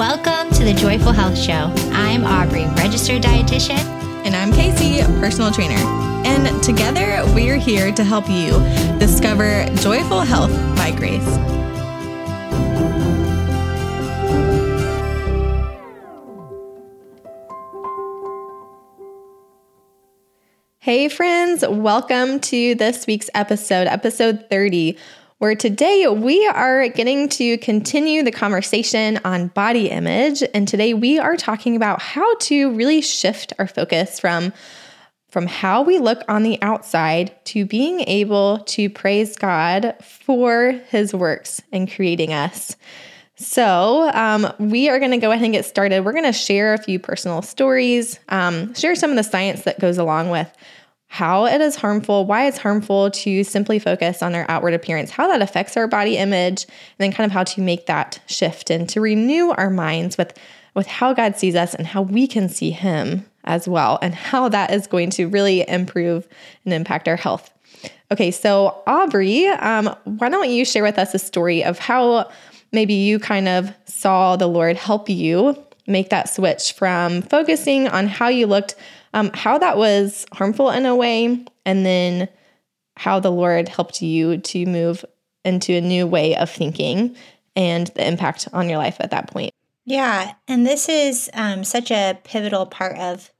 Welcome to the Joyful Health Show. I'm Aubrey, registered dietitian. And I'm Kasey, personal trainer. And together we're here to help you discover joyful health by grace. Hey, friends, welcome to this week's episode, episode 30 where today we are getting to continue the conversation on body image. And today we are talking about how to really shift our focus from, from how we look on the outside to being able to praise God for his works in creating us. So, um, we are going to go ahead and get started. We're going to share a few personal stories, um, share some of the science that goes along with how it is harmful, why it's harmful to simply focus on our outward appearance, how that affects our body image, and then kind of how to make that shift and to renew our minds with, with how God sees us and how we can see Him as well, and how that is going to really improve and impact our health. Okay, so Aubrey, um, why don't you share with us a story of how maybe you kind of saw the Lord help you make that switch from focusing on how you looked um, how that was harmful in a way, and then how the Lord helped you to move into a new way of thinking and the impact on your life at that point. Yeah. And this is um, such a pivotal part of,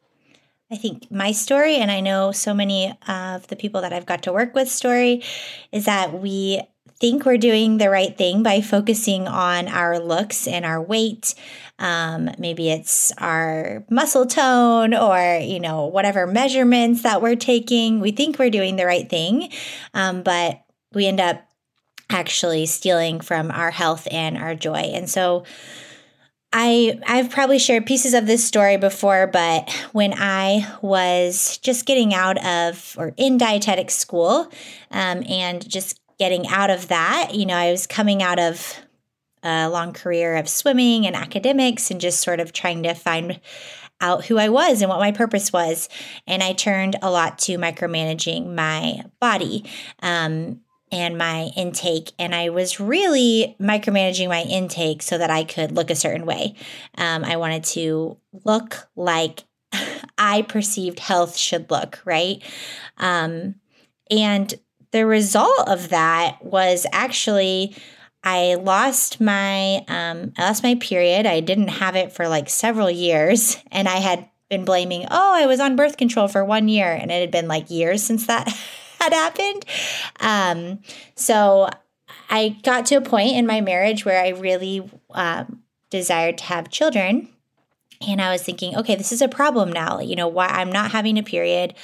I think, my story. And I know so many of the people that I've got to work with story is that we think we're doing the right thing by focusing on our looks and our weight. Um, maybe it's our muscle tone or, you know, whatever measurements that we're taking. We think we're doing the right thing, um, but we end up actually stealing from our health and our joy. And so, I I've probably shared pieces of this story before, but when I was just getting out of or in dietetic school, um, and just getting out of that, you know, I was coming out of a long career of swimming and academics and just sort of trying to find out who I was and what my purpose was. And I turned a lot to micromanaging my body. Um, and my intake. And I was really micromanaging my intake so that I could look a certain way. Um, I wanted to look like I perceived health should look, right? Um, and the result of that was actually I lost my um, I lost my period. I didn't have it for like several years, and I had been blaming, oh, I was on birth control for one year, and it had been like years since that had happened. Um, so I got to a point in my marriage where I really um, desired to have children. And I was thinking, okay, this is a problem now. You know, why I'm not having a period,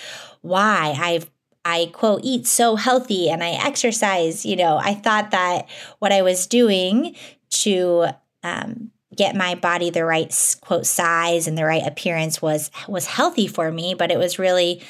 why I've I quote eat so healthy and I exercise, you know, I thought that what I was doing to um, get my body the right quote size and the right appearance was was healthy for me, but it was really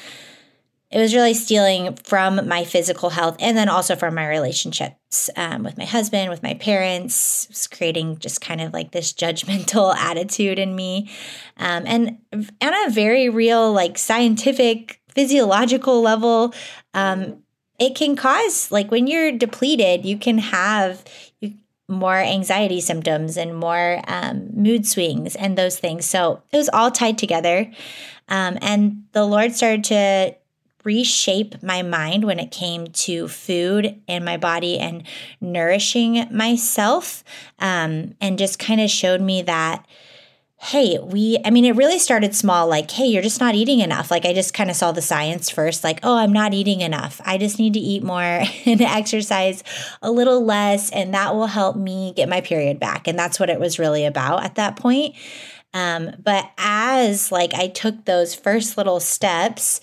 it was really stealing from my physical health and then also from my relationships um, with my husband, with my parents. It was creating just kind of like this judgmental attitude in me, um, and on a very real, like scientific physiological level, um, it can cause, like when you're depleted, you can have more anxiety symptoms and more um, mood swings and those things. So it was all tied together. Um, and the Lord started to reshape my mind when it came to food and my body and nourishing myself um, and just kind of showed me that hey, we, I mean, it really started small, like, hey, you're just not eating enough. Like, I just kind of saw the science first, like, oh, I'm not eating enough. I just need to eat more and exercise a little less, and that will help me get my period back. And that's what it was really about at that point. Um, but as like I took those first little steps,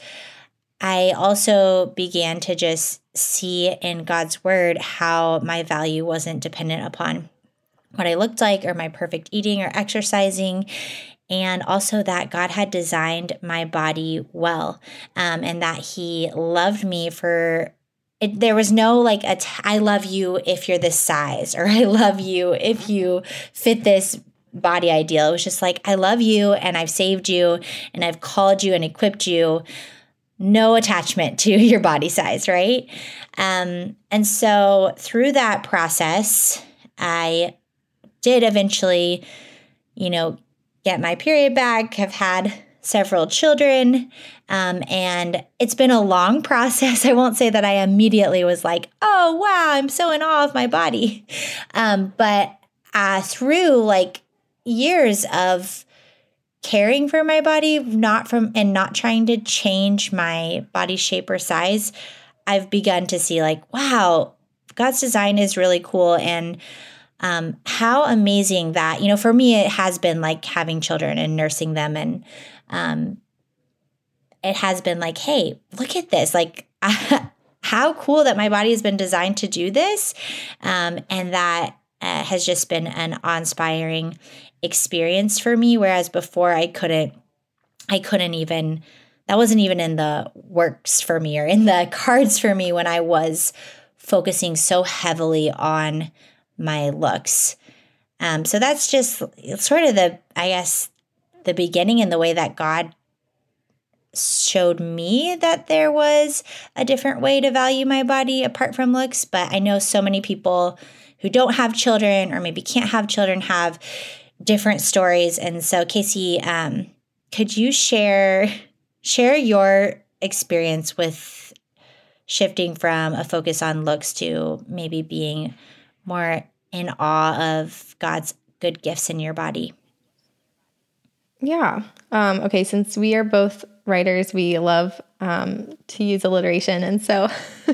I also began to just see in God's word how my value wasn't dependent upon what I looked like or my perfect eating or exercising and also that God had designed my body well, um, and that He loved me for. It, there was no like a t- I love you if you're this size or I love you if you fit this body ideal. It was just like I love you and I've saved you and I've called you and equipped you. No attachment to your body size, right? Um, and so through that process, I did eventually you know, get my period back, have had several children. Um, and it's been a long process. I won't say that I immediately was like, oh, wow, I'm so in awe of my body. Um, but uh, through like years of caring for my body, not from and not trying to change my body shape or size, I've begun to see like, wow, God's design is really cool. And um, how amazing that, you know, for me, it has been like having children and nursing them. And um, it has been like, hey, look at this. Like, how cool that my body has been designed to do this. Um, and that uh, has just been an awe-inspiring experience for me. Whereas before, I couldn't, I couldn't even, that wasn't even in the works for me or in the cards for me when I was focusing so heavily on my looks. Um, so that's just sort of the, I guess, the beginning and the way that God showed me that there was a different way to value my body apart from looks. But I know so many people who don't have children or maybe can't have children have different stories. And so, Kasey, um, could you share share your experience with shifting from a focus on looks to maybe being more in awe of God's good gifts in your body? Yeah. Um, okay. Since we are both writers, we love um, to use alliteration, and so,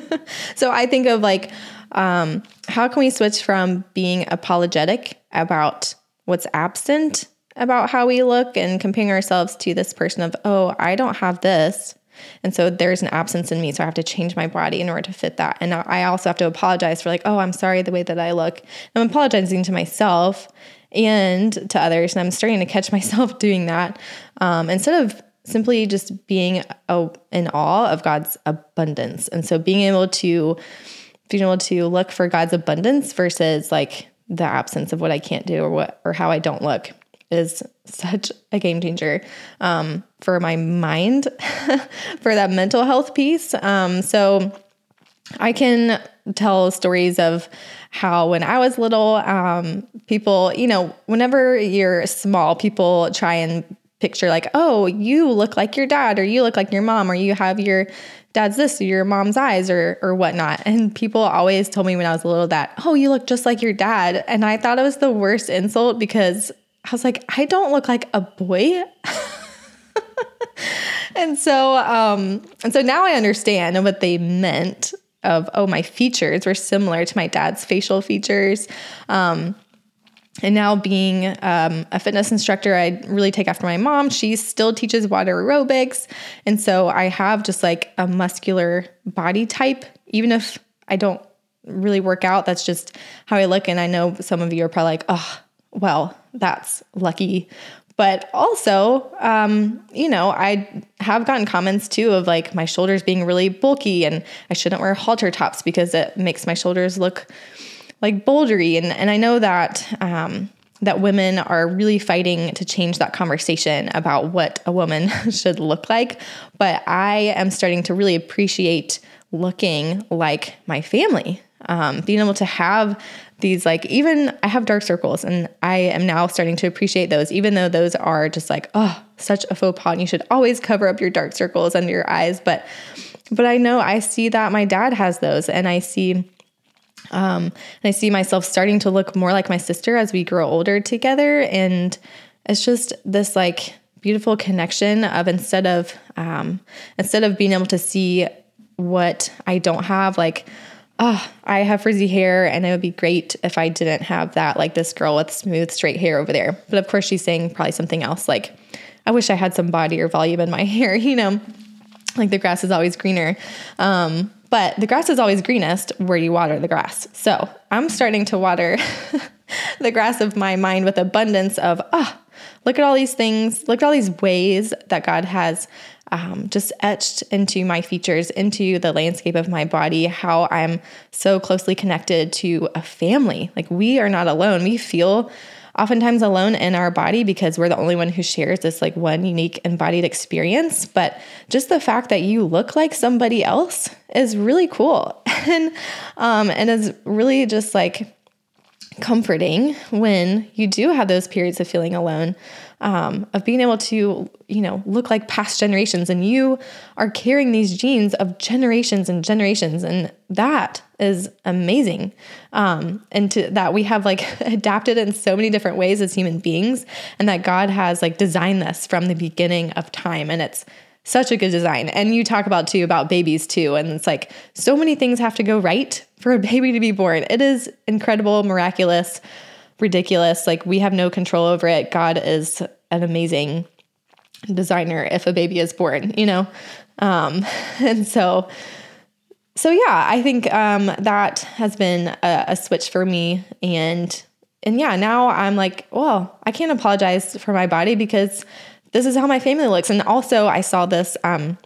so I think of like, um, how can we switch from being apologetic about what's absent about how we look and comparing ourselves to this person of, oh, I don't have this. And so there's an absence in me. So I have to change my body in order to fit that. And I also have to apologize for, like, oh, I'm sorry the way that I look. I'm apologizing to myself and to others. And I'm starting to catch myself doing that um, instead of simply just being a, in awe of God's abundance. And so being able to being able to look for God's abundance versus like the absence of what I can't do or what or how I don't look is such a game changer um, for my mind, for that mental health piece. Um, so I can tell stories of how when I was little, um, people, you know, whenever you're small, people try and picture like, oh, you look like your dad, or you look like your mom, or you have your dad's this, or your mom's eyes, or or whatnot. And people always told me when I was little that, oh, you look just like your dad. And I thought it was the worst insult because I was like, I don't look like a boy. and so um and so now I understand what they meant of oh my features were similar to my dad's facial features. Um and now being um, a fitness instructor, I really take after my mom. She still teaches water aerobics. And so I have just like a muscular body type, even if I don't really work out, that's just how I look. And I know some of you are probably like, oh, well, that's lucky. But also, um, you know, I have gotten comments too of like my shoulders being really bulky and I shouldn't wear halter tops because it makes my shoulders look like bouldery. And, and I know that um, that women are really fighting to change that conversation about what a woman should look like. But I am starting to really appreciate looking like my family, um, being able to have these like even I have dark circles and I am now starting to appreciate those, even though those are just like, oh, such a faux pas. And you should always cover up your dark circles under your eyes. But but I know I see that my dad has those and I see um and I see myself starting to look more like my sister as we grow older together. And it's just this like beautiful connection of instead of um instead of being able to see what I don't have, like oh, I have frizzy hair and it would be great if I didn't have that, like this girl with smooth, straight hair over there. But of course, she's saying probably something else like, I wish I had some body or volume in my hair, you know, like the grass is always greener. Um, but the grass is always greenest where you water the grass. So I'm starting to water the grass of my mind with abundance of, ah, oh, look at all these things, look at all these ways that God has um, just etched into my features, into the landscape of my body, how I'm so closely connected to a family. Like we are not alone. We feel oftentimes alone in our body because we're the only one who shares this like one unique embodied experience. But just the fact that you look like somebody else is really cool. and um, and is really just like comforting when you do have those periods of feeling alone, um, of being able to, you know, look like past generations, and you are carrying these genes of generations and generations, and that is amazing. Um, and to, that we have like adapted in so many different ways as human beings, and that God has like designed this from the beginning of time, and it's such a good design. And you talk about too about babies too. And it's like so many things have to go right for a baby to be born. It is incredible, miraculous, ridiculous. Like we have no control over it. God is an amazing designer if a baby is born, you know? Um, and so, so yeah, I think um, that has been a, a switch for me. And, and yeah, now I'm like, well, I can't apologize for my body because this is how my family looks. And also, I saw this um,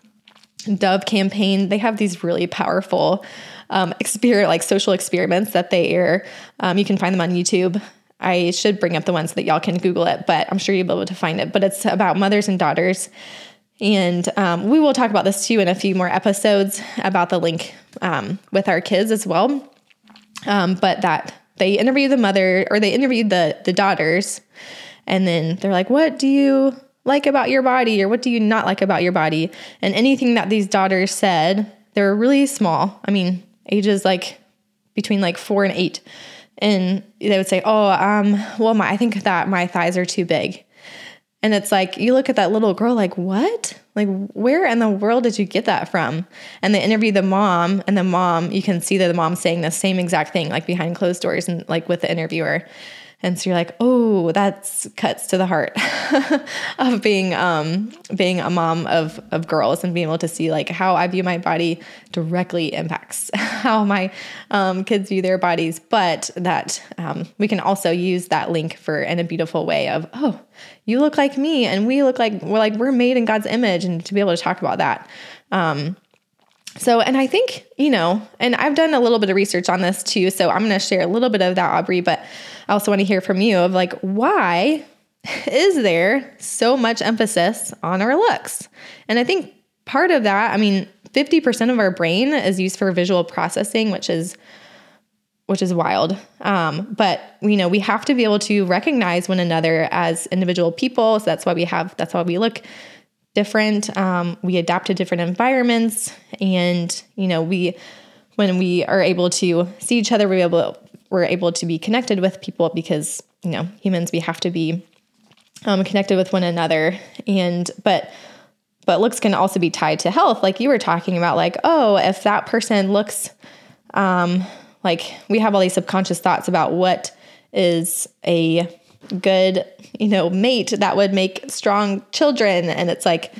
Dove campaign. They have these really powerful um, exper- like social experiments that they air. Um, you can find them on YouTube. I should bring up the ones that y'all can Google it, but I'm sure you'll be able to find it. But it's about mothers and daughters. And um, we will talk about this too in a few more episodes about the link um, with our kids as well. Um, but that they interview the mother or they interviewed the the daughters, and then they're like, "What do you like about your body or what do you not like about your body? And anything that these daughters said, they were really small. I mean, ages like between like four and eight. And they would say, Oh, um, well, my, I think that my thighs are too big. And it's like, you look at that little girl, like, what? Like, where in the world did you get that from? And they interview the mom, and the mom, you can see that the mom saying the same exact thing, like behind closed doors and like with the interviewer. And so you're like, oh, that's cuts to the heart of being um, being a mom of of girls and being able to see like how I view my body directly impacts how my um, kids view their bodies. But that um, we can also use that link for in a beautiful way of oh, you look like me and we look like we're like we're made in God's image, and to be able to talk about that. Um, so, and I think, you know, and I've done a little bit of research on this too. So I'm going to share a little bit of that, Aubrey, but I also want to hear from you of like, why is there so much emphasis on our looks? And I think part of that, I mean, 50% of our brain is used for visual processing, which is which is wild. Um, but you know, we have to be able to recognize one another as individual people. So that's why we have that's why we look different. Um, we adapt to different environments, and you know, we when we are able to see each other, we're able we're able to be connected with people because you know humans we have to be um, connected with one another. And but but looks can also be tied to health, like you were talking about. Like, oh, if that person looks um, like we have all these subconscious thoughts about what is a good, you know, mate that would make strong children. And it's like,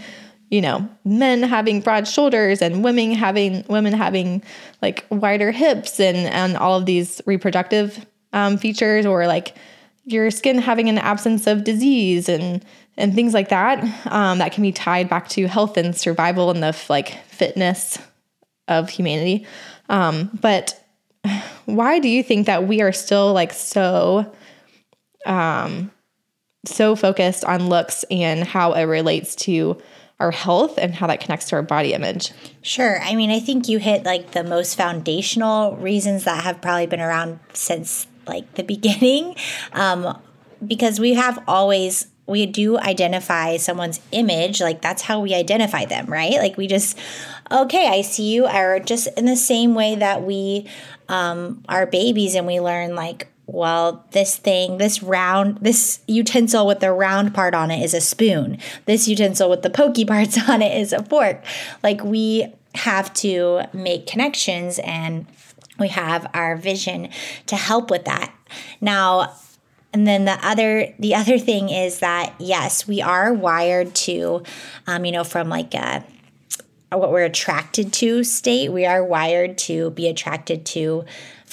you know, men having broad shoulders and women having women having like wider hips and and all of these reproductive um, features, or like your skin having an absence of disease and and things like that. Um, that can be tied back to health and survival and the like fitness of humanity. Um, but why do you think that we are still like so um, so focused on looks and how it relates to our health and how that connects to our body image. Sure. I mean, I think you hit like the most foundational reasons that have probably been around since like the beginning. Um, because we have always we do identify someone's image like that's how we identify them right like we just okay i see you or just in the same way that we um, are babies and we learn like well, this thing, this round, this utensil with the round part on it is a spoon. This utensil with the pokey parts on it is a fork. Like we have to make connections and we have our vision to help with that. Now, and then the other the other thing is that yes, we are wired to, um, you know, from like a what we're attracted to state. We are wired to be attracted to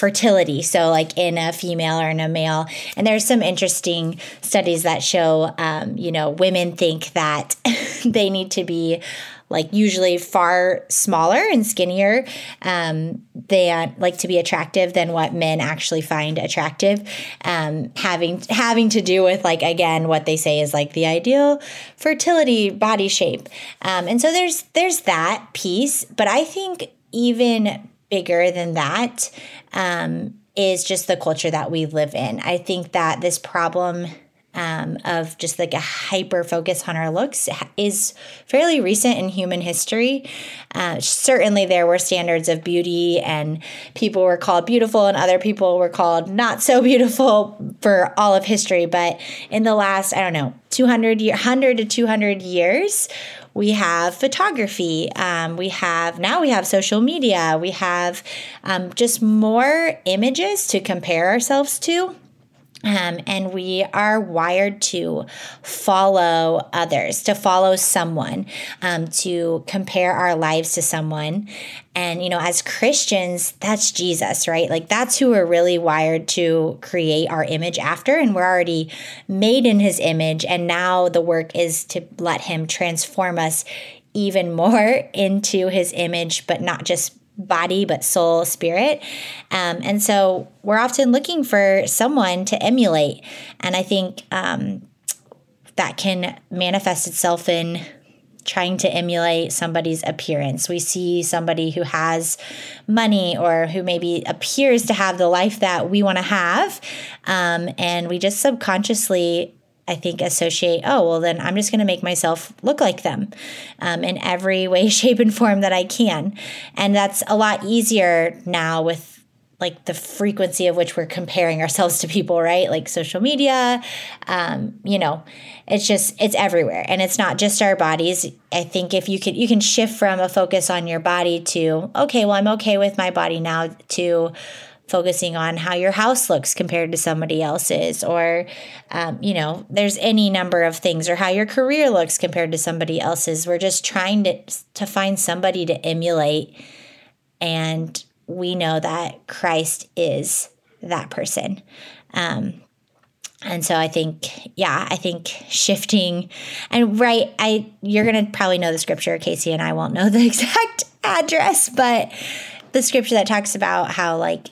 fertility. So, like in a female or in a male. And there's some interesting studies that show, um, you know, women think that they need to be like usually far smaller and skinnier um, than like to be attractive than what men actually find attractive um, having having to do with like again what they say is like the ideal fertility body shape um, and so there's there's that piece but i think even bigger than that um, is just the culture that we live in. I think that this problem um, of just like a hyper focus on our looks is fairly recent in human history. Uh, certainly, there were standards of beauty, and people were called beautiful, and other people were called not so beautiful for all of history. But in the last, I don't know, 200 year, 100 to 200 years, we have photography. Um, we have now we have social media. We have um, just more images to compare ourselves to. Um, and we are wired to follow others, to follow someone, um, to compare our lives to someone. And, you know, as Christians, that's Jesus, right? Like, that's who we're really wired to create our image after. And we're already made in his image. And now the work is to let him transform us even more into his image, but not just body, but soul, spirit. Um, and so we're often looking for someone to emulate. And I think um, that can manifest itself in trying to emulate somebody's appearance. We see somebody who has money or who maybe appears to have the life that we want to have. Um, and we just subconsciously I think, associate, oh, well, then I'm just going to make myself look like them um, in every way, shape, and form that I can. And that's a lot easier now with like the frequency of which we're comparing ourselves to people, right? Like social media, um, you know, it's just it's everywhere, and it's not just our bodies. I think if you can you can shift from a focus on your body to okay, well, I'm okay with my body now to focusing on how your house looks compared to somebody else's, or, um, you know, there's any number of things, or how your career looks compared to somebody else's. We're just trying to, to find somebody to emulate. And we know that Christ is that person. Um, and so I think, yeah, I think shifting and right, I you're gonna probably know the scripture, Kasey, and I won't know the exact address, but the scripture that talks about how like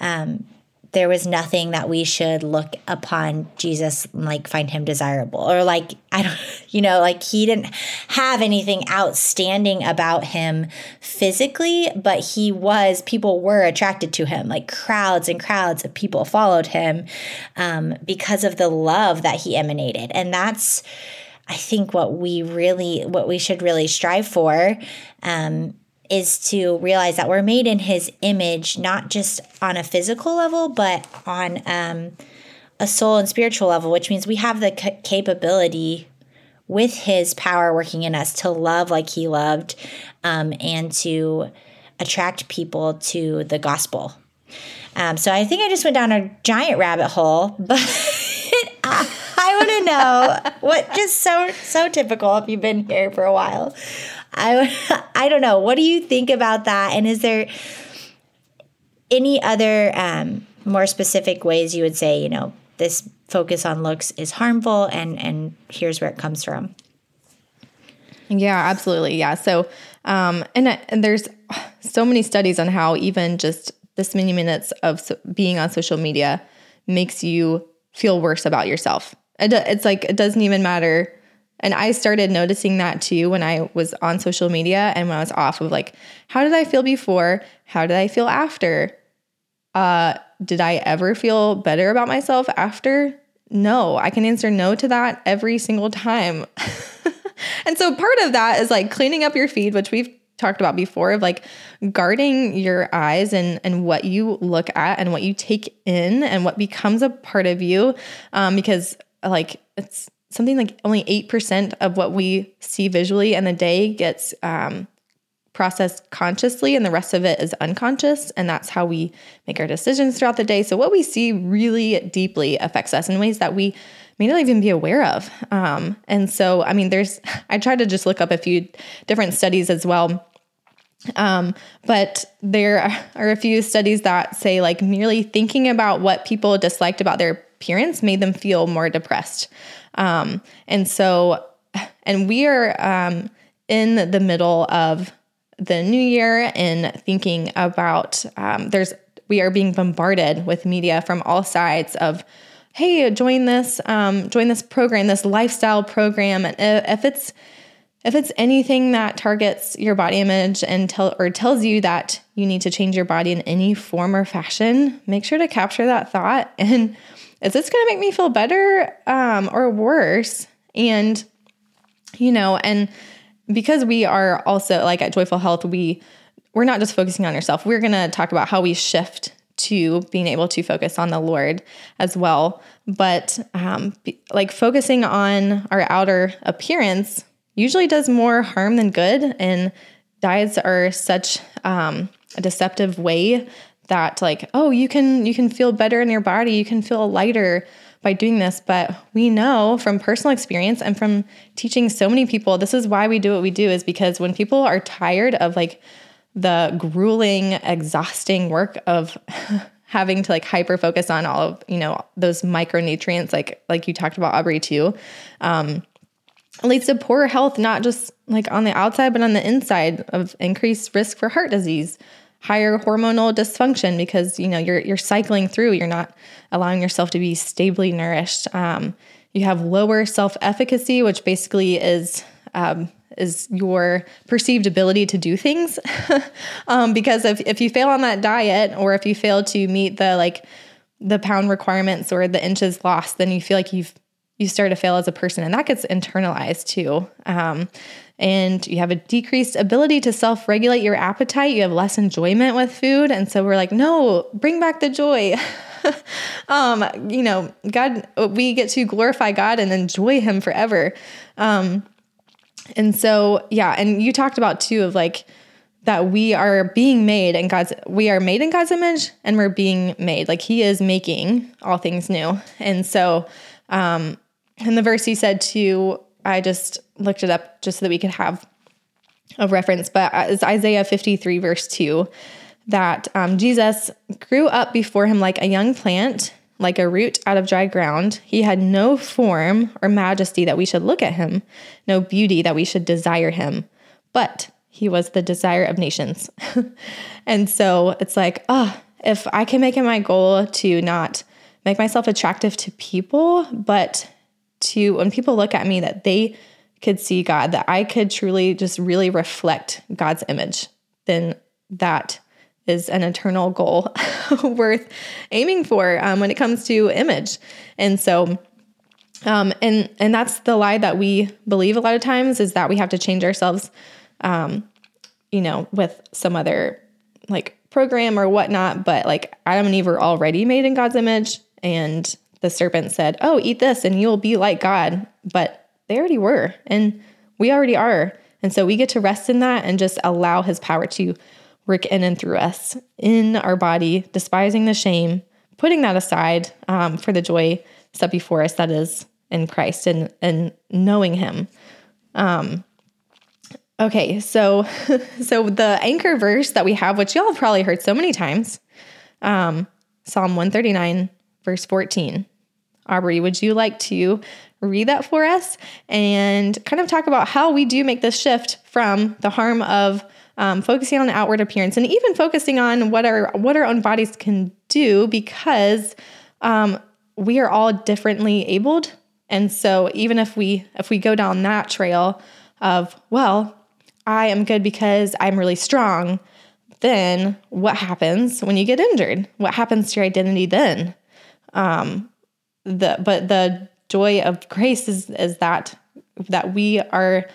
um, there was nothing that we should look upon Jesus and like find him desirable or like I don't you know like he didn't have anything outstanding about him physically but he was people were attracted to him. Like crowds and crowds of people followed him um, because of the love that he emanated. And that's I think what we really what we should really strive for. Um, is to realize that we're made in his image, not just on a physical level, but on um, a soul and spiritual level, which means we have the c- capability with his power working in us to love like he loved um, and to attract people to the gospel. Um, so I think I just went down a giant rabbit hole, but I, I want to know what just so so typical if you've been here for a while. I I don't know. What do you think about that? And is there any other um, more specific ways you would say, you know, this focus on looks is harmful, and and here's where it comes from? Yeah, absolutely. Yeah. So, um, and, and there's so many studies on how even just this many minutes of being on social media makes you feel worse about yourself. It, it's like it doesn't even matter and I started noticing that too when I was on social media and when I was off of like, how did I feel before? How did I feel after? Uh, did I ever feel better about myself after? No, I can answer no to that every single time. and so part of that is like cleaning up your feed, which we've talked about before of like guarding your eyes and and what you look at and what you take in and what becomes a part of you um, because like it's something like only 8% of what we see visually in the day gets um, processed consciously, and the rest of it is unconscious. And that's how we make our decisions throughout the day. So, what we see really deeply affects us in ways that we may not even be aware of. Um, and so, I mean, there's, I tried to just look up a few different studies as well. Um, but there are a few studies that say like merely thinking about what people disliked about their appearance made them feel more depressed. Um, and so, and we are um, in the middle of the new year and thinking about um, there's we are being bombarded with media from all sides of hey join this um, join this program this lifestyle program and if it's if it's anything that targets your body image and tell or tells you that you need to change your body in any form or fashion, make sure to capture that thought. And is this going to make me feel better um, or worse? And you know, and because we are also like at Joyful Health, we we're not just focusing on yourself. We're going to talk about how we shift to being able to focus on the Lord as well. But um, be, like focusing on our outer appearance usually does more harm than good. And diets are such um, a deceptive way that like oh you can you can feel better in your body. You can feel lighter by doing this. But we know from personal experience and from teaching so many people this is why we do what we do is because when people are tired of like the grueling, exhausting work of having to like hyper focus on all of you know those micronutrients like like you talked about aubrey too um leads to poor health not just like on the outside but on the inside of increased risk for heart disease higher hormonal dysfunction because you know you're you're cycling through you're not allowing yourself to be stably nourished um, you have lower self efficacy which basically is um, is your perceived ability to do things. um, because if, if you fail on that diet or if you fail to meet the like the pound requirements or the inches lost, then you feel like you've you start to fail as a person and that gets internalized too. Um, and you have a decreased ability to self regulate your appetite. You have less enjoyment with food. And so we're like, no, bring back the joy. um, you know, God, we get to glorify God and enjoy Him forever. Um, and so, yeah, and you talked about too of like that we are being made in God's we are made in God's image and we're being made. Like he is making all things new. And so um in the verse he said to I just looked it up just so that we could have a reference, but it's Isaiah 53 verse 2 that um, Jesus grew up before him like a young plant like a root out of dry ground. He had no form or majesty that we should look at him, no beauty that we should desire him, but he was the desire of nations. and so it's like, oh, if I can make it my goal to not make myself attractive to people, but to when people look at me, that they could see God, that I could truly just really reflect God's image, then that is an eternal goal worth aiming for um, when it comes to image. And so, um, and and that's the lie that we believe a lot of times is that we have to change ourselves, um, you know, with some other like program or whatnot. But like Adam and Eve were already made in God's image, and the serpent said, "Oh, eat this, and you'll be like God." But they already were, and we already are. And so we get to rest in that and just allow his power to work in and through us in our body, despising the shame, putting that aside um, for the joy set before us that is in Christ and, and knowing Him. Um, okay, so so the anchor verse that we have, which y'all have probably heard so many times, um, Psalm 139, verse 14. Aubrey, would you like to read that for us and kind of talk about how we do make this shift from the harm of um, focusing on outward appearance and even focusing on what our what our own bodies can do because um, we are all differently abled. And so even if we if we go down that trail of well i am good because i'm really strong then what happens when you get injured? What happens to your identity then um the but the joy of grace is is that that we are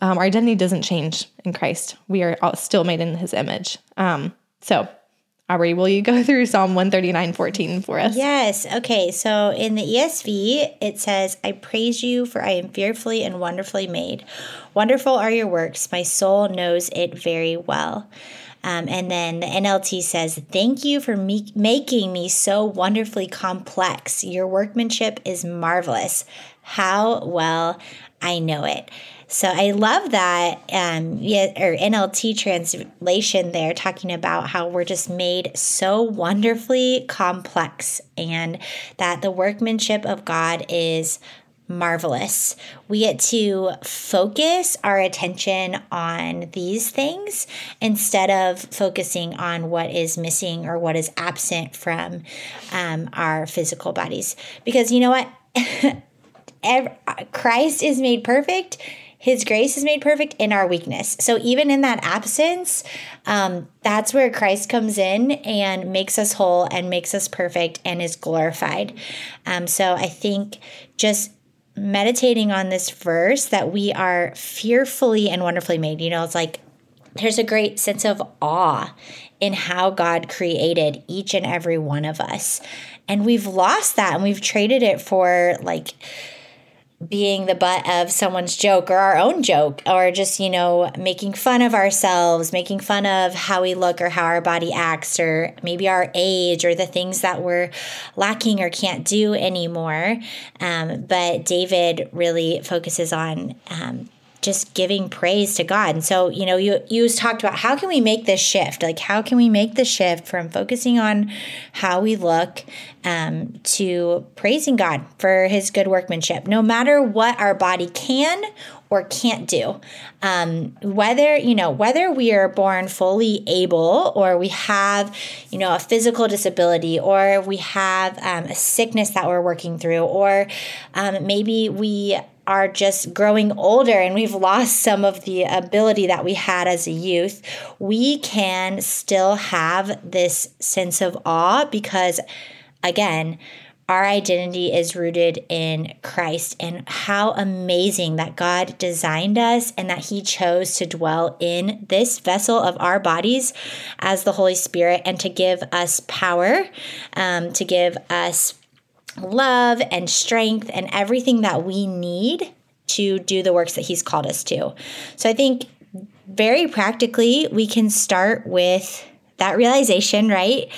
um, our identity doesn't change in Christ. We are still made in his image. Um, so, Aubrey, will you go through Psalm 139 14 for us? Yes. Okay. So in the ESV, it says, I praise you, for I am fearfully and wonderfully made. Wonderful are your works. My soul knows it very well. Um, and then the NLT says, Thank you for me- making me so wonderfully complex. Your workmanship is marvelous. How well I know it. So I love that um, yeah, or NLT translation there talking about how we're just made so wonderfully complex and that the workmanship of God is marvelous. We get to focus our attention on these things instead of focusing on what is missing or what is absent from um, our physical bodies. Because you know what? Christ is made perfect his grace is made perfect in our weakness. So even in that absence, um, that's where Christ comes in and makes us whole and makes us perfect and is glorified. Um, so I think just meditating on this verse that we are fearfully and wonderfully made. You know, it's like there's a great sense of awe in how God created each and every one of us. And we've lost that and we've traded it for like being the butt of someone's joke or our own joke or just you know making fun of ourselves making fun of how we look or how our body acts or maybe our age or the things that we're lacking or can't do anymore. Um, but david really focuses on um, just giving praise to God. And so, you know, you you talked about how can we make this shift? Like how can we make the shift from focusing on how we look um, to praising God for his good workmanship, no matter what our body can or can't do. Um, whether, you know, whether we are born fully able or we have, you know, a physical disability or we have um, a sickness that we're working through, or um, maybe we are just growing older and we've lost some of the ability that we had as a youth, we can still have this sense of awe because, again, our identity is rooted in Christ and how amazing that God designed us and that He chose to dwell in this vessel of our bodies as the Holy Spirit and to give us power, um, to give us love and strength and everything that we need to do the works that He's called us to. So I think very practically, we can start with that realization, right,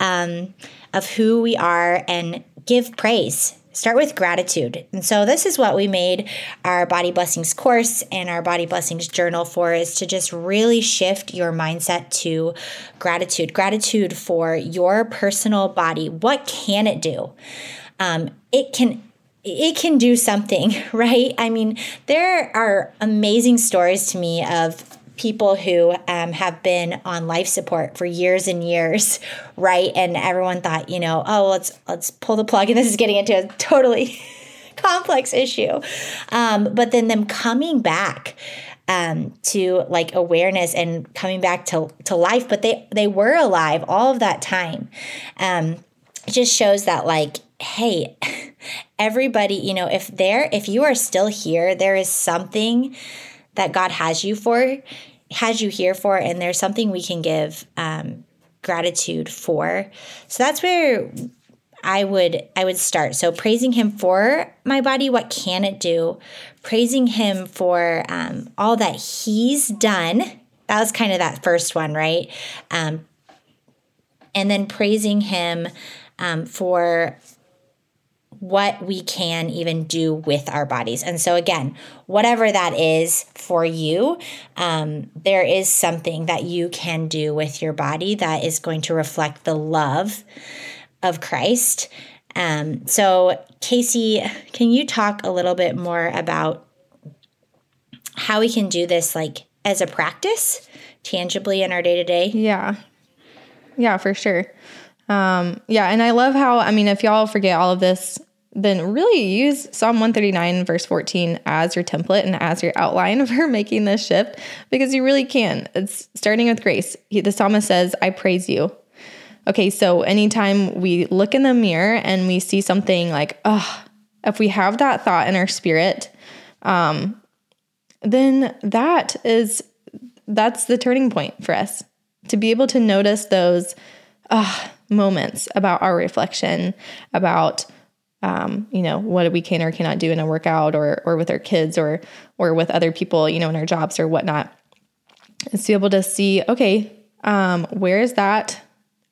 um, of who we are and give praise. Start with gratitude. And so, this is what we made our Body Blessings course and our Body Blessings journal for is to just really shift your mindset to gratitude. Gratitude for your personal body. What can it do? Um, it can it can do something, right? I mean, there are amazing stories to me of people who um, have been on life support for years and years, right? And everyone thought, you know, oh, let's let's pull the plug, and this is getting into a totally complex issue. Um, but then them coming back um, to like awareness and coming back to to life, but they they were alive all of that time. Um, it just shows that like hey, everybody, you know, if there, if you are still here, there is something that God has you for, has you here for, and there's something we can give um, gratitude for. So that's where I would I would start. So praising Him for my body, what can it do? Praising Him for um, all that He's done. That was kind of that first one, right? Um, and then praising Him um, for what we can even do with our bodies. And so, again, whatever that is for you, um, there is something that you can do with your body that is going to reflect the love of Christ. Um, so, Kasey, can you talk a little bit more about how we can do this like as a practice tangibly in our day to day? Yeah. Yeah, for sure. Um, yeah, and I love how, I mean, if y'all forget all of this, then really use Psalm 139, verse 14 as your template and as your outline for making this shift because you really can. It's starting with grace. The psalmist says, I praise you. Okay, so anytime we look in the mirror and we see something like, oh, if we have that thought in our spirit, um, then that is that's the turning point for us to be able to notice those uh, moments about our reflection, about um, you know, what we can or cannot do in a workout or or with our kids or or with other people, you know, in our jobs or whatnot. Is to be able to see, okay, um, where is that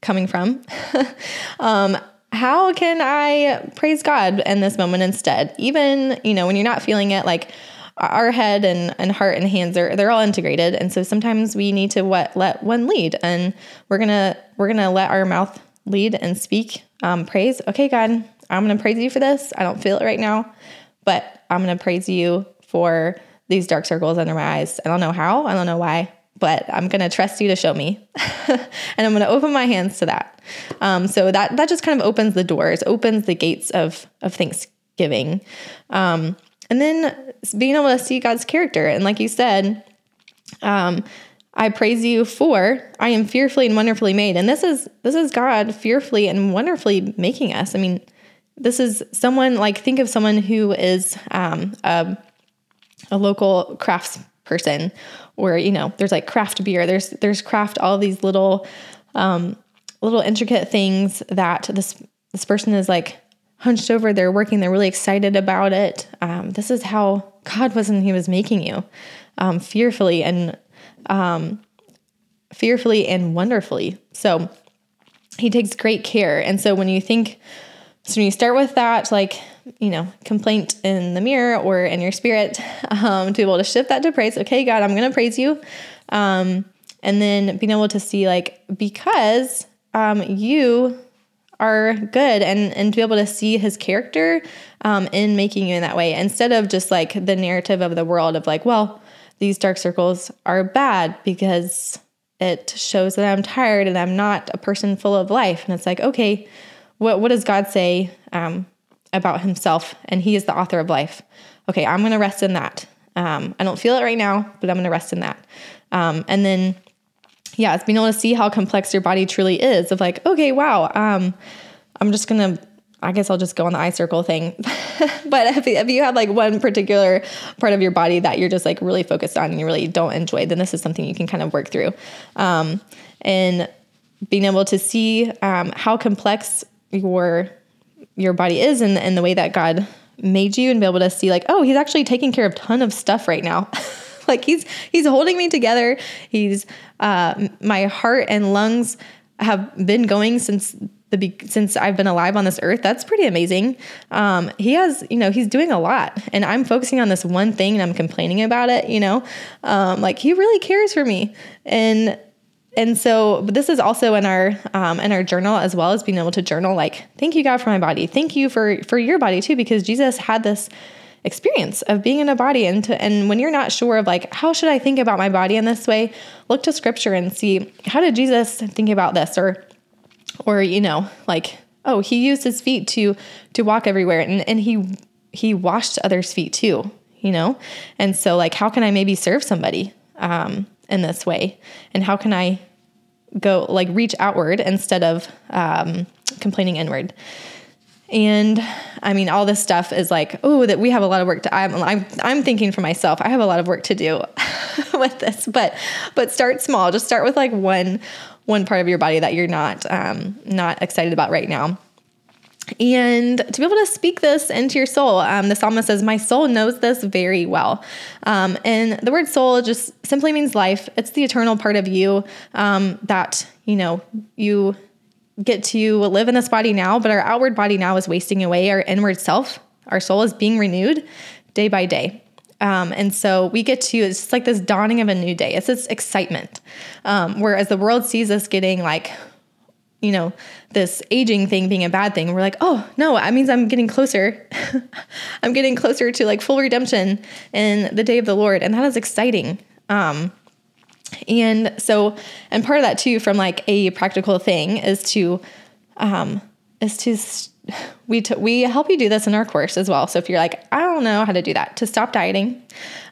coming from? um, how can I praise God in this moment instead? Even, you know, when you're not feeling it, like our head and, and heart and hands are they're all integrated. And so sometimes we need to what let one lead. And we're gonna we're gonna let our mouth lead and speak um, praise. Okay, God, I'm going to praise you for this. I don't feel it right now, but I'm going to praise you for these dark circles under my eyes. I don't know how, I don't know why, but I'm going to trust you to show me. and I'm going to open my hands to that. Um, so that that just kind of opens the doors, opens the gates of of Thanksgiving. Um, and then being able to see God's character. And like you said, um, I praise you for I am fearfully and wonderfully made. And this is this is God fearfully and wonderfully making us. I mean, this is someone like think of someone who is um, a, a local crafts person, or you know, there's like craft beer. There's there's craft all these little um, little intricate things that this this person is like hunched over. They're working. They're really excited about it. Um, this is how God was when He was making you, um, fearfully and um, fearfully and wonderfully. So he takes great care. And so when you think, so when you start with that, like, you know, complaint in the mirror or in your spirit, um, to be able to shift that to praise. Okay, God, I'm going to praise you. Um, and then being able to see, like, because um, you are good and and to be able to see his character um, in making you in that way instead of just like the narrative of the world of like well these dark circles are bad because it shows that I'm tired and I'm not a person full of life. And it's like, okay, what, what does God say um, about himself? And he is the author of life. Okay, I'm going to rest in that. Um, I don't feel it right now, but I'm going to rest in that. Um, and then, yeah, it's being able to see how complex your body truly is of like, okay, wow, um, I'm just going to I guess I'll just go on the eye circle thing. but if, if you have like one particular part of your body that you're just like really focused on and you really don't enjoy, then this is something you can kind of work through. Um, and being able to see um, how complex your your body is and, and the way that God made you and be able to see like, oh, he's actually taking care of a ton of stuff right now. like he's he's holding me together. He's uh, my heart and lungs have been going since the since I've been alive on this earth. That's pretty amazing. Um, he has, you know, he's doing a lot, and I'm focusing on this one thing, and I'm complaining about it. You know, um, like he really cares for me, and and so but this is also in our um, in our journal as well as being able to journal. Like, thank you God for my body. Thank you for for your body too, because Jesus had this experience of being in a body and to, and when you're not sure of like how should I think about my body in this way, look to scripture and see how did Jesus think about this or or you know like oh he used his feet to to walk everywhere and and he he washed others feet too you know and so like how can i maybe serve somebody um in this way and how can i go like reach outward instead of um complaining inward and I mean, all this stuff is like, oh, that we have a lot of work to. I'm, I'm, I'm thinking for myself. I have a lot of work to do with this, but, but start small. Just start with like one, one part of your body that you're not um, not excited about right now. And to be able to speak this into your soul, um, the psalmist says, My soul knows this very well. Um, and the word soul just simply means life. It's the eternal part of you um, that, you know, you get to live in this body now, but our outward body now is wasting away. Our inward self, our soul is being renewed day by day. Um, and so we get to, it's just like this dawning of a new day. It's this excitement. Um, whereas the world sees us getting like, you know, this aging thing being a bad thing. We're like, oh, no, that means I'm getting closer. I'm getting closer to like full redemption in the day of the Lord. And that is exciting. Um, and so, and part of that too, from like a practical thing, is to, um, is to we t- we help you do this in our course as well. So if you're like, I don't know how to do that, to stop dieting,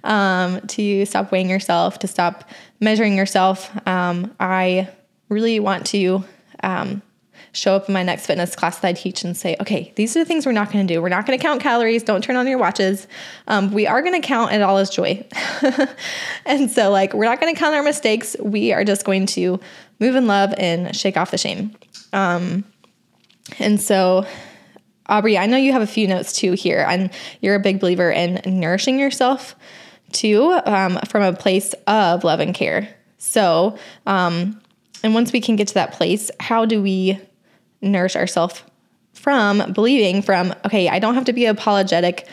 um, to stop weighing yourself, to stop measuring yourself, um, I really want to um, show up in my next fitness class that I teach and say, okay, these are the things we're not going to do. We're not going to count calories. Don't turn on your watches. Um, we are going to count it all as joy. and so, like, we're not going to count our mistakes. We are just going to move in love and shake off the shame. Um, and so, Aubrey, I know you have a few notes too here, and you're a big believer in nourishing yourself too um, from a place of love and care. So, um, and once we can get to that place, how do we nourish ourselves from believing from, okay, I don't have to be apologetic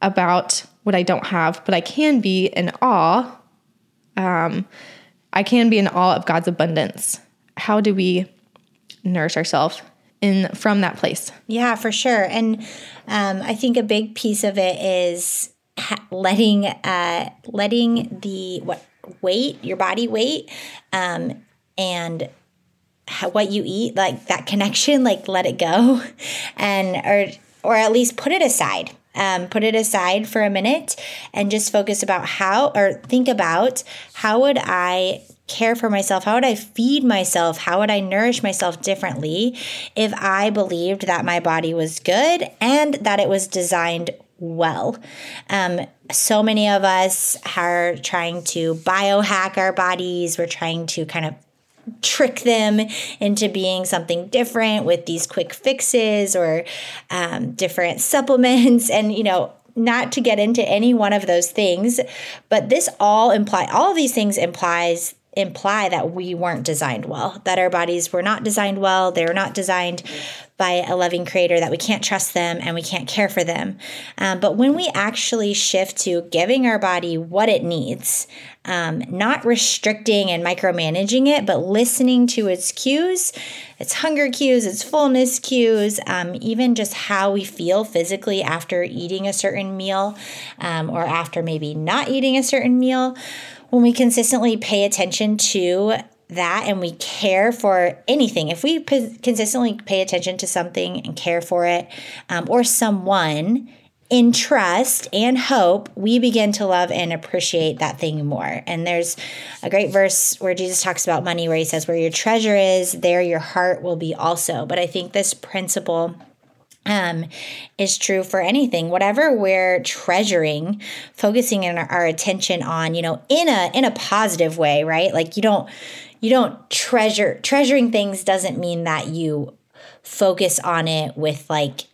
about what I don't have, but I can be in awe. Um, I can be in awe of God's abundance. How do we nourish ourselves in from that place. Yeah, for sure. And um, I think a big piece of it is letting uh, letting the what weight your body weight um, and how, what you eat like that connection like let it go and or or at least put it aside um, put it aside for a minute and just focus about how or think about how would I care for myself? How would I feed myself? How would I nourish myself differently if I believed that my body was good and that it was designed well? Um, so many of us are trying to biohack our bodies. We're trying to kind of trick them into being something different with these quick fixes or um, different supplements and you know not to get into any one of those things. But this all imply all of these things implies imply that we weren't designed well, that our bodies were not designed well, they were not designed by a loving creator, that we can't trust them and we can't care for them. Um, but when we actually shift to giving our body what it needs, um, not restricting and micromanaging it, but listening to its cues, its hunger cues, its fullness cues, um, even just how we feel physically after eating a certain meal um, or after maybe not eating a certain meal when we consistently pay attention to that and we care for anything, if we p- consistently pay attention to something and care for it um, or someone in trust and hope, we begin to love and appreciate that thing more. And there's a great verse where Jesus talks about money where he says, Where your treasure is, there your heart will be also. But I think this principle um, is true for anything whatever we're treasuring focusing our, our attention on you know in a in a positive way right like you don't you don't treasure treasuring things doesn't mean that you focus on it with like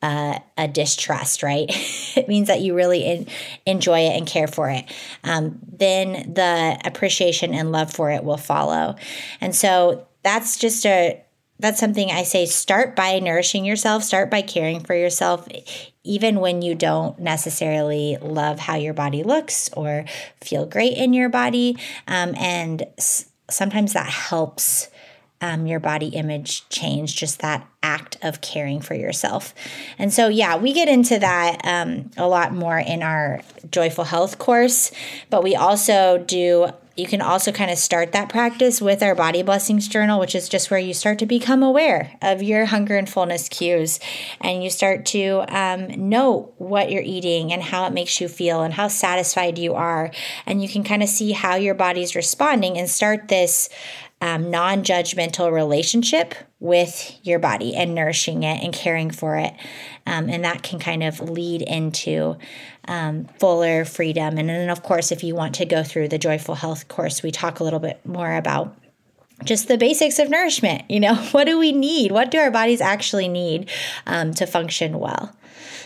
uh, a distrust, right? it means that you really in, enjoy it and care for it. Um, then the appreciation and love for it will follow. And so that's just a that's something I say start by nourishing yourself, start by caring for yourself, even when you don't necessarily love how your body looks or feel great in your body. Um, and s- sometimes that helps. Um, your body image change, just that act of caring for yourself. And so, yeah, we get into that um, a lot more in our Joyful Health course, but we also do you can also kind of start that practice with our body blessings journal, which is just where you start to become aware of your hunger and fullness cues. And you start to um, know what you're eating and how it makes you feel and how satisfied you are. And you can kind of see how your body's responding and start this um, non judgmental relationship with your body and nourishing it and caring for it. Um, and that can kind of lead into um, fuller freedom. And then, of course, if you want to go through the Joyful Health course, we talk a little bit more about just the basics of nourishment. You know, what do we need? What do our bodies actually need um, to function well?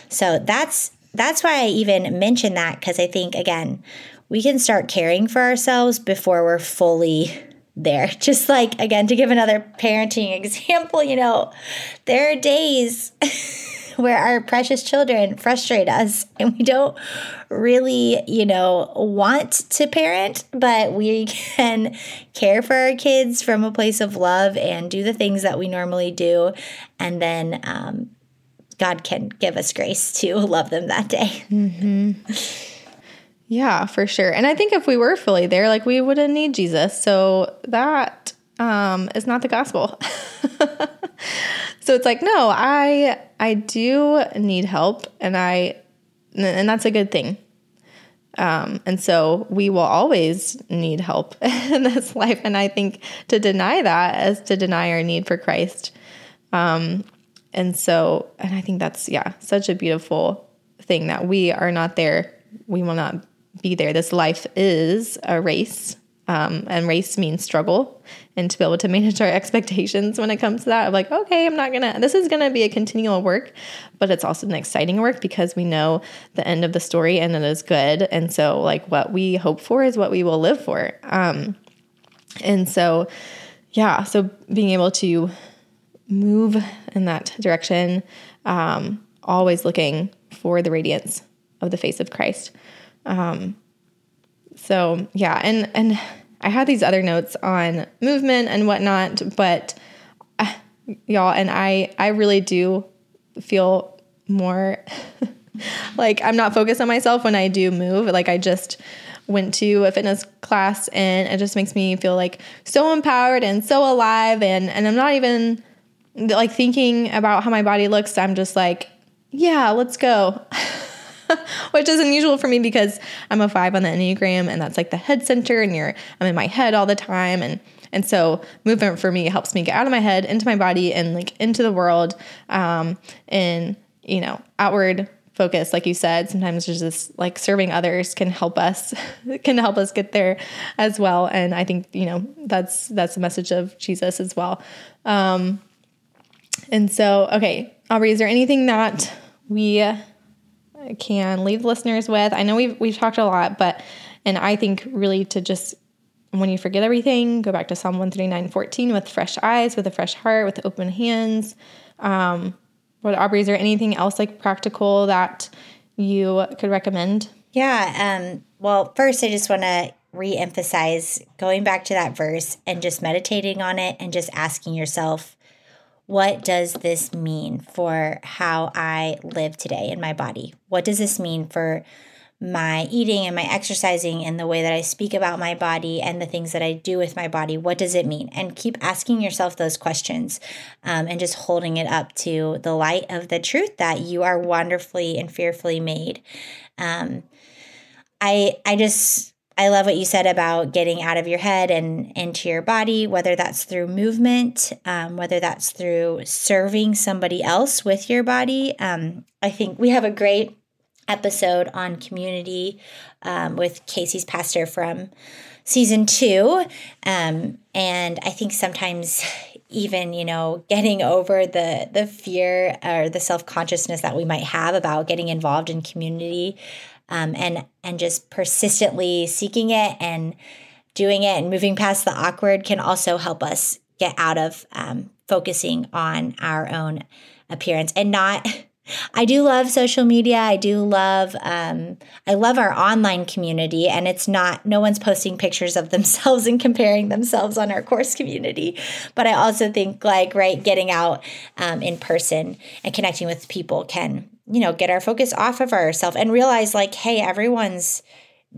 So that's that's why I even mention that because I think again, we can start caring for ourselves before we're fully there. Just like again to give another parenting example, you know, there are days where our precious children frustrate us and we don't really, you know, want to parent, but we can care for our kids from a place of love and do the things that we normally do. And then um, God can give us grace to love them that day. Mm-hmm. Yeah, for sure. And I think if we were fully there, like we wouldn't need Jesus. So that um, is not the gospel. so it's like, no, I I do need help, and I and that's a good thing. Um, and so we will always need help in this life. And I think to deny that is to deny our need for Christ. Um, and so, and I think that's, yeah, such a beautiful thing that we are not there. We will not be there. This life is a race. Um, and race means struggle and to be able to manage our expectations when it comes to that of like okay i'm not gonna this is gonna be a continual work but it's also an exciting work because we know the end of the story and it is good and so like what we hope for is what we will live for um, and so yeah so being able to move in that direction um, always looking for the radiance of the face of christ um, so yeah, and and I had these other notes on movement and whatnot, but uh, y'all and I I really do feel more like I'm not focused on myself when I do move. Like I just went to a fitness class and it just makes me feel like so empowered and so alive and and I'm not even like thinking about how my body looks. I'm just like yeah, let's go. Which is unusual for me because I'm a five on the Enneagram and that's like the head center and you're I'm in my head all the time. And and so movement for me helps me get out of my head into my body and like into the world um and you know outward focus like you said. Sometimes there's this like serving others can help us can help us get there as well. And i think you know that's that's the message of jesus as well. Um and so okay aubrey is there anything that we can leave listeners with i know we've we've talked a lot but and i think really to just when you forget everything go back to psalm 139 14 with fresh eyes with a fresh heart with open hands um what Aubrey, is there anything else like practical that you could recommend? Yeah. Um, well, first, I just want to re-emphasize going back to that verse and just meditating on it and just asking yourself, what does this mean for how I live today in my body? What does this mean for my eating and my exercising and the way that I speak about my body and the things that I do with my body. What does it mean? And keep asking yourself those questions um, and just holding it up to the light of the truth that you are wonderfully and fearfully made. Um, I I just I love what you said about getting out of your head and into your body, whether that's through movement, um, whether that's through serving somebody else with your body. Um, I think we have a great episode on community um, with Kasey's pastor from season two. Um, and I think sometimes even you know getting over the the fear or the self-consciousness that we might have about getting involved in community um, and and just persistently seeking it and doing it and moving past the awkward can also help us get out of um, focusing on our own appearance and not I do love social media. I do love um, I love our online community, and it's not no one's posting pictures of themselves and comparing themselves on our course community. But I also think like right, getting out um, in person and connecting with people can you know get our focus off of ourselves and realize like, hey, everyone's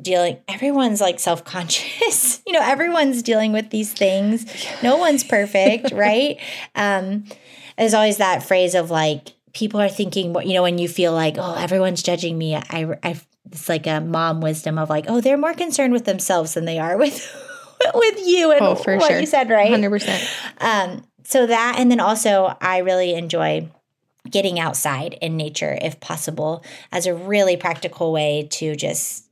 dealing everyone's like self-conscious you know everyone's dealing with these things no one's perfect right um there's always that phrase of like people are thinking, what you know, when you feel like, oh, everyone's judging me, I, I, it's like a mom wisdom of like, oh, they're more concerned with themselves than they are with, with you and oh, what sure. you said, right? 100%. Um, so that, and then also I really enjoy getting outside in nature if possible as a really practical way to just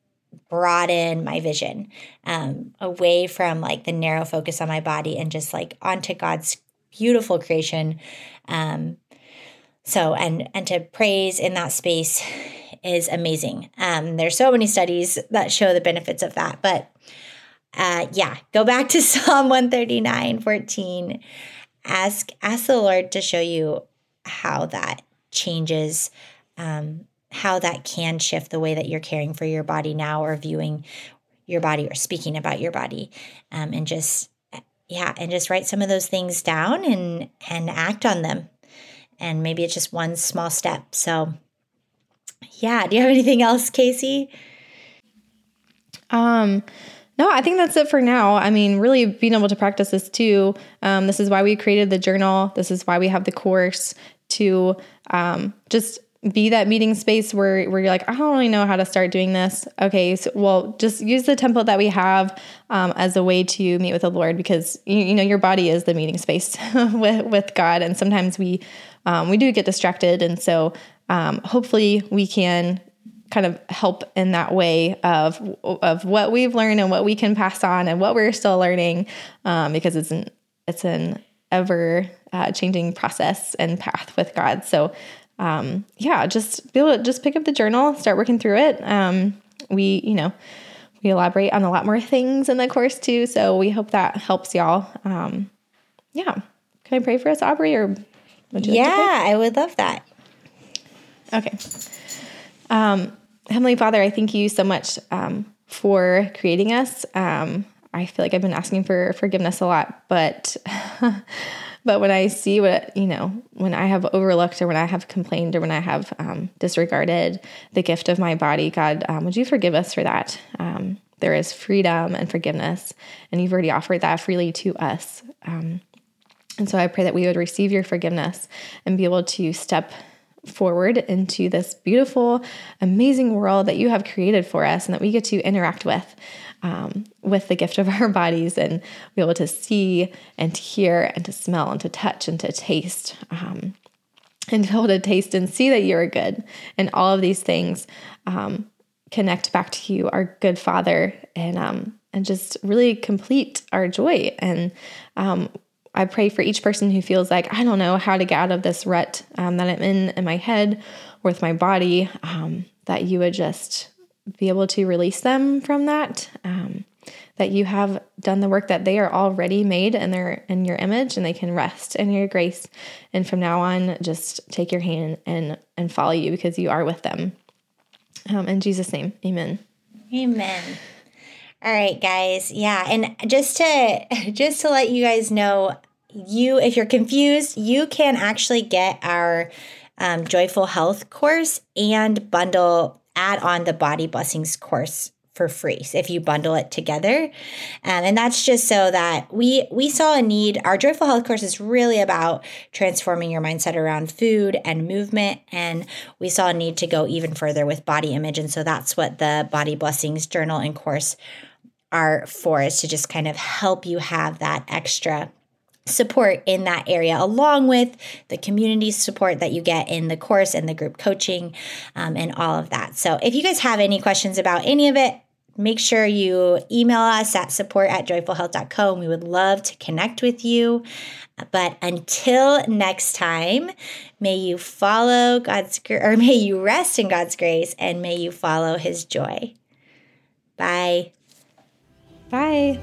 broaden my vision um, away from like the narrow focus on my body and just like onto God's beautiful creation um, so and and to praise in that space is amazing. Um, there's so many studies that show the benefits of that, but uh, yeah, go back to Psalm 139, 14. Ask ask the Lord to show you how that changes, um, how that can shift the way that you're caring for your body now or viewing your body or speaking about your body, um, and just yeah, and just write some of those things down and and act on them and maybe it's just one small step. So, yeah. Do you have anything else, Kasey? Um, no, I think that's it for now. I mean, really being able to practice this too. Um, this is why we created the journal. This is why we have the course to um, just be that meeting space where, where you're like, I don't really know how to start doing this. Okay, so well, just use the template that we have um, as a way to meet with the Lord because you, you know your body is the meeting space with with God, and sometimes we um, we do get distracted, and so um, hopefully we can kind of help in that way of of what we've learned and what we can pass on and what we're still learning um, because it's an it's an ever uh, changing process and path with God. So um, yeah, just be able to just pick up the journal, start working through it. Um, we, you know, we elaborate on a lot more things in the course too. So we hope that helps y'all. Um, yeah. Can I pray for us, Aubrey, or would you? Yeah, like I would love that. Okay. Um, Heavenly Father, I thank you so much um, for creating us. Um, I feel like I've been asking for forgiveness a lot, but But when I see what, you know, when I have overlooked or when I have complained or when I have um, disregarded the gift of my body, God, um, would you forgive us for that? Um, there is freedom and forgiveness, and you've already offered that freely to us. Um, and so I pray that we would receive your forgiveness and be able to step forward into this beautiful, amazing world that you have created for us and that we get to interact with. Um, with the gift of our bodies and be able to see and to hear and to smell and to touch and to taste um, and to be able to taste and see that you're good and all of these things um, connect back to you our good father and um, and just really complete our joy and um, I pray for each person who feels like I don't know how to get out of this rut um, that I'm in in my head or with my body um, that you would just be able to release them from that. Um, that you have done the work that they are already made in their in your image and they can rest in your grace. And from now on just take your hand and and follow you because you are with them. Um, in jesus name amen. Amen all right guys. Yeah and just to just to let you guys know you if you're confused you can actually get our um, joyful health course and bundle add on the body blessings course for free so if you bundle it together. Um, and that's just so that we we saw a need. Our joyful health course is really about transforming your mindset around food and movement and we saw a need to go even further with body image and so that's what the body blessings journal and course are for is to just kind of help you have that extra support in that area, along with the community support that you get in the course and the group coaching um, and all of that. So, if you guys have any questions about any of it, make sure you email us at support at joyfulhealth.co and we would love to connect with you. But until next time, may you follow God's or may you rest in God's grace and may you follow his joy. Bye. Bye.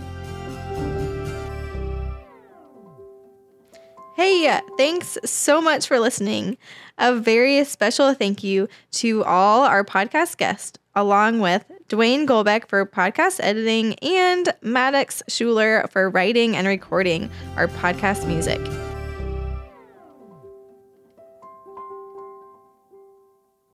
Hey, thanks so much for listening. A very special thank you to all our podcast guests, along with Dwayne Golbeck for podcast editing and Maddox Schuler for writing and recording our podcast music.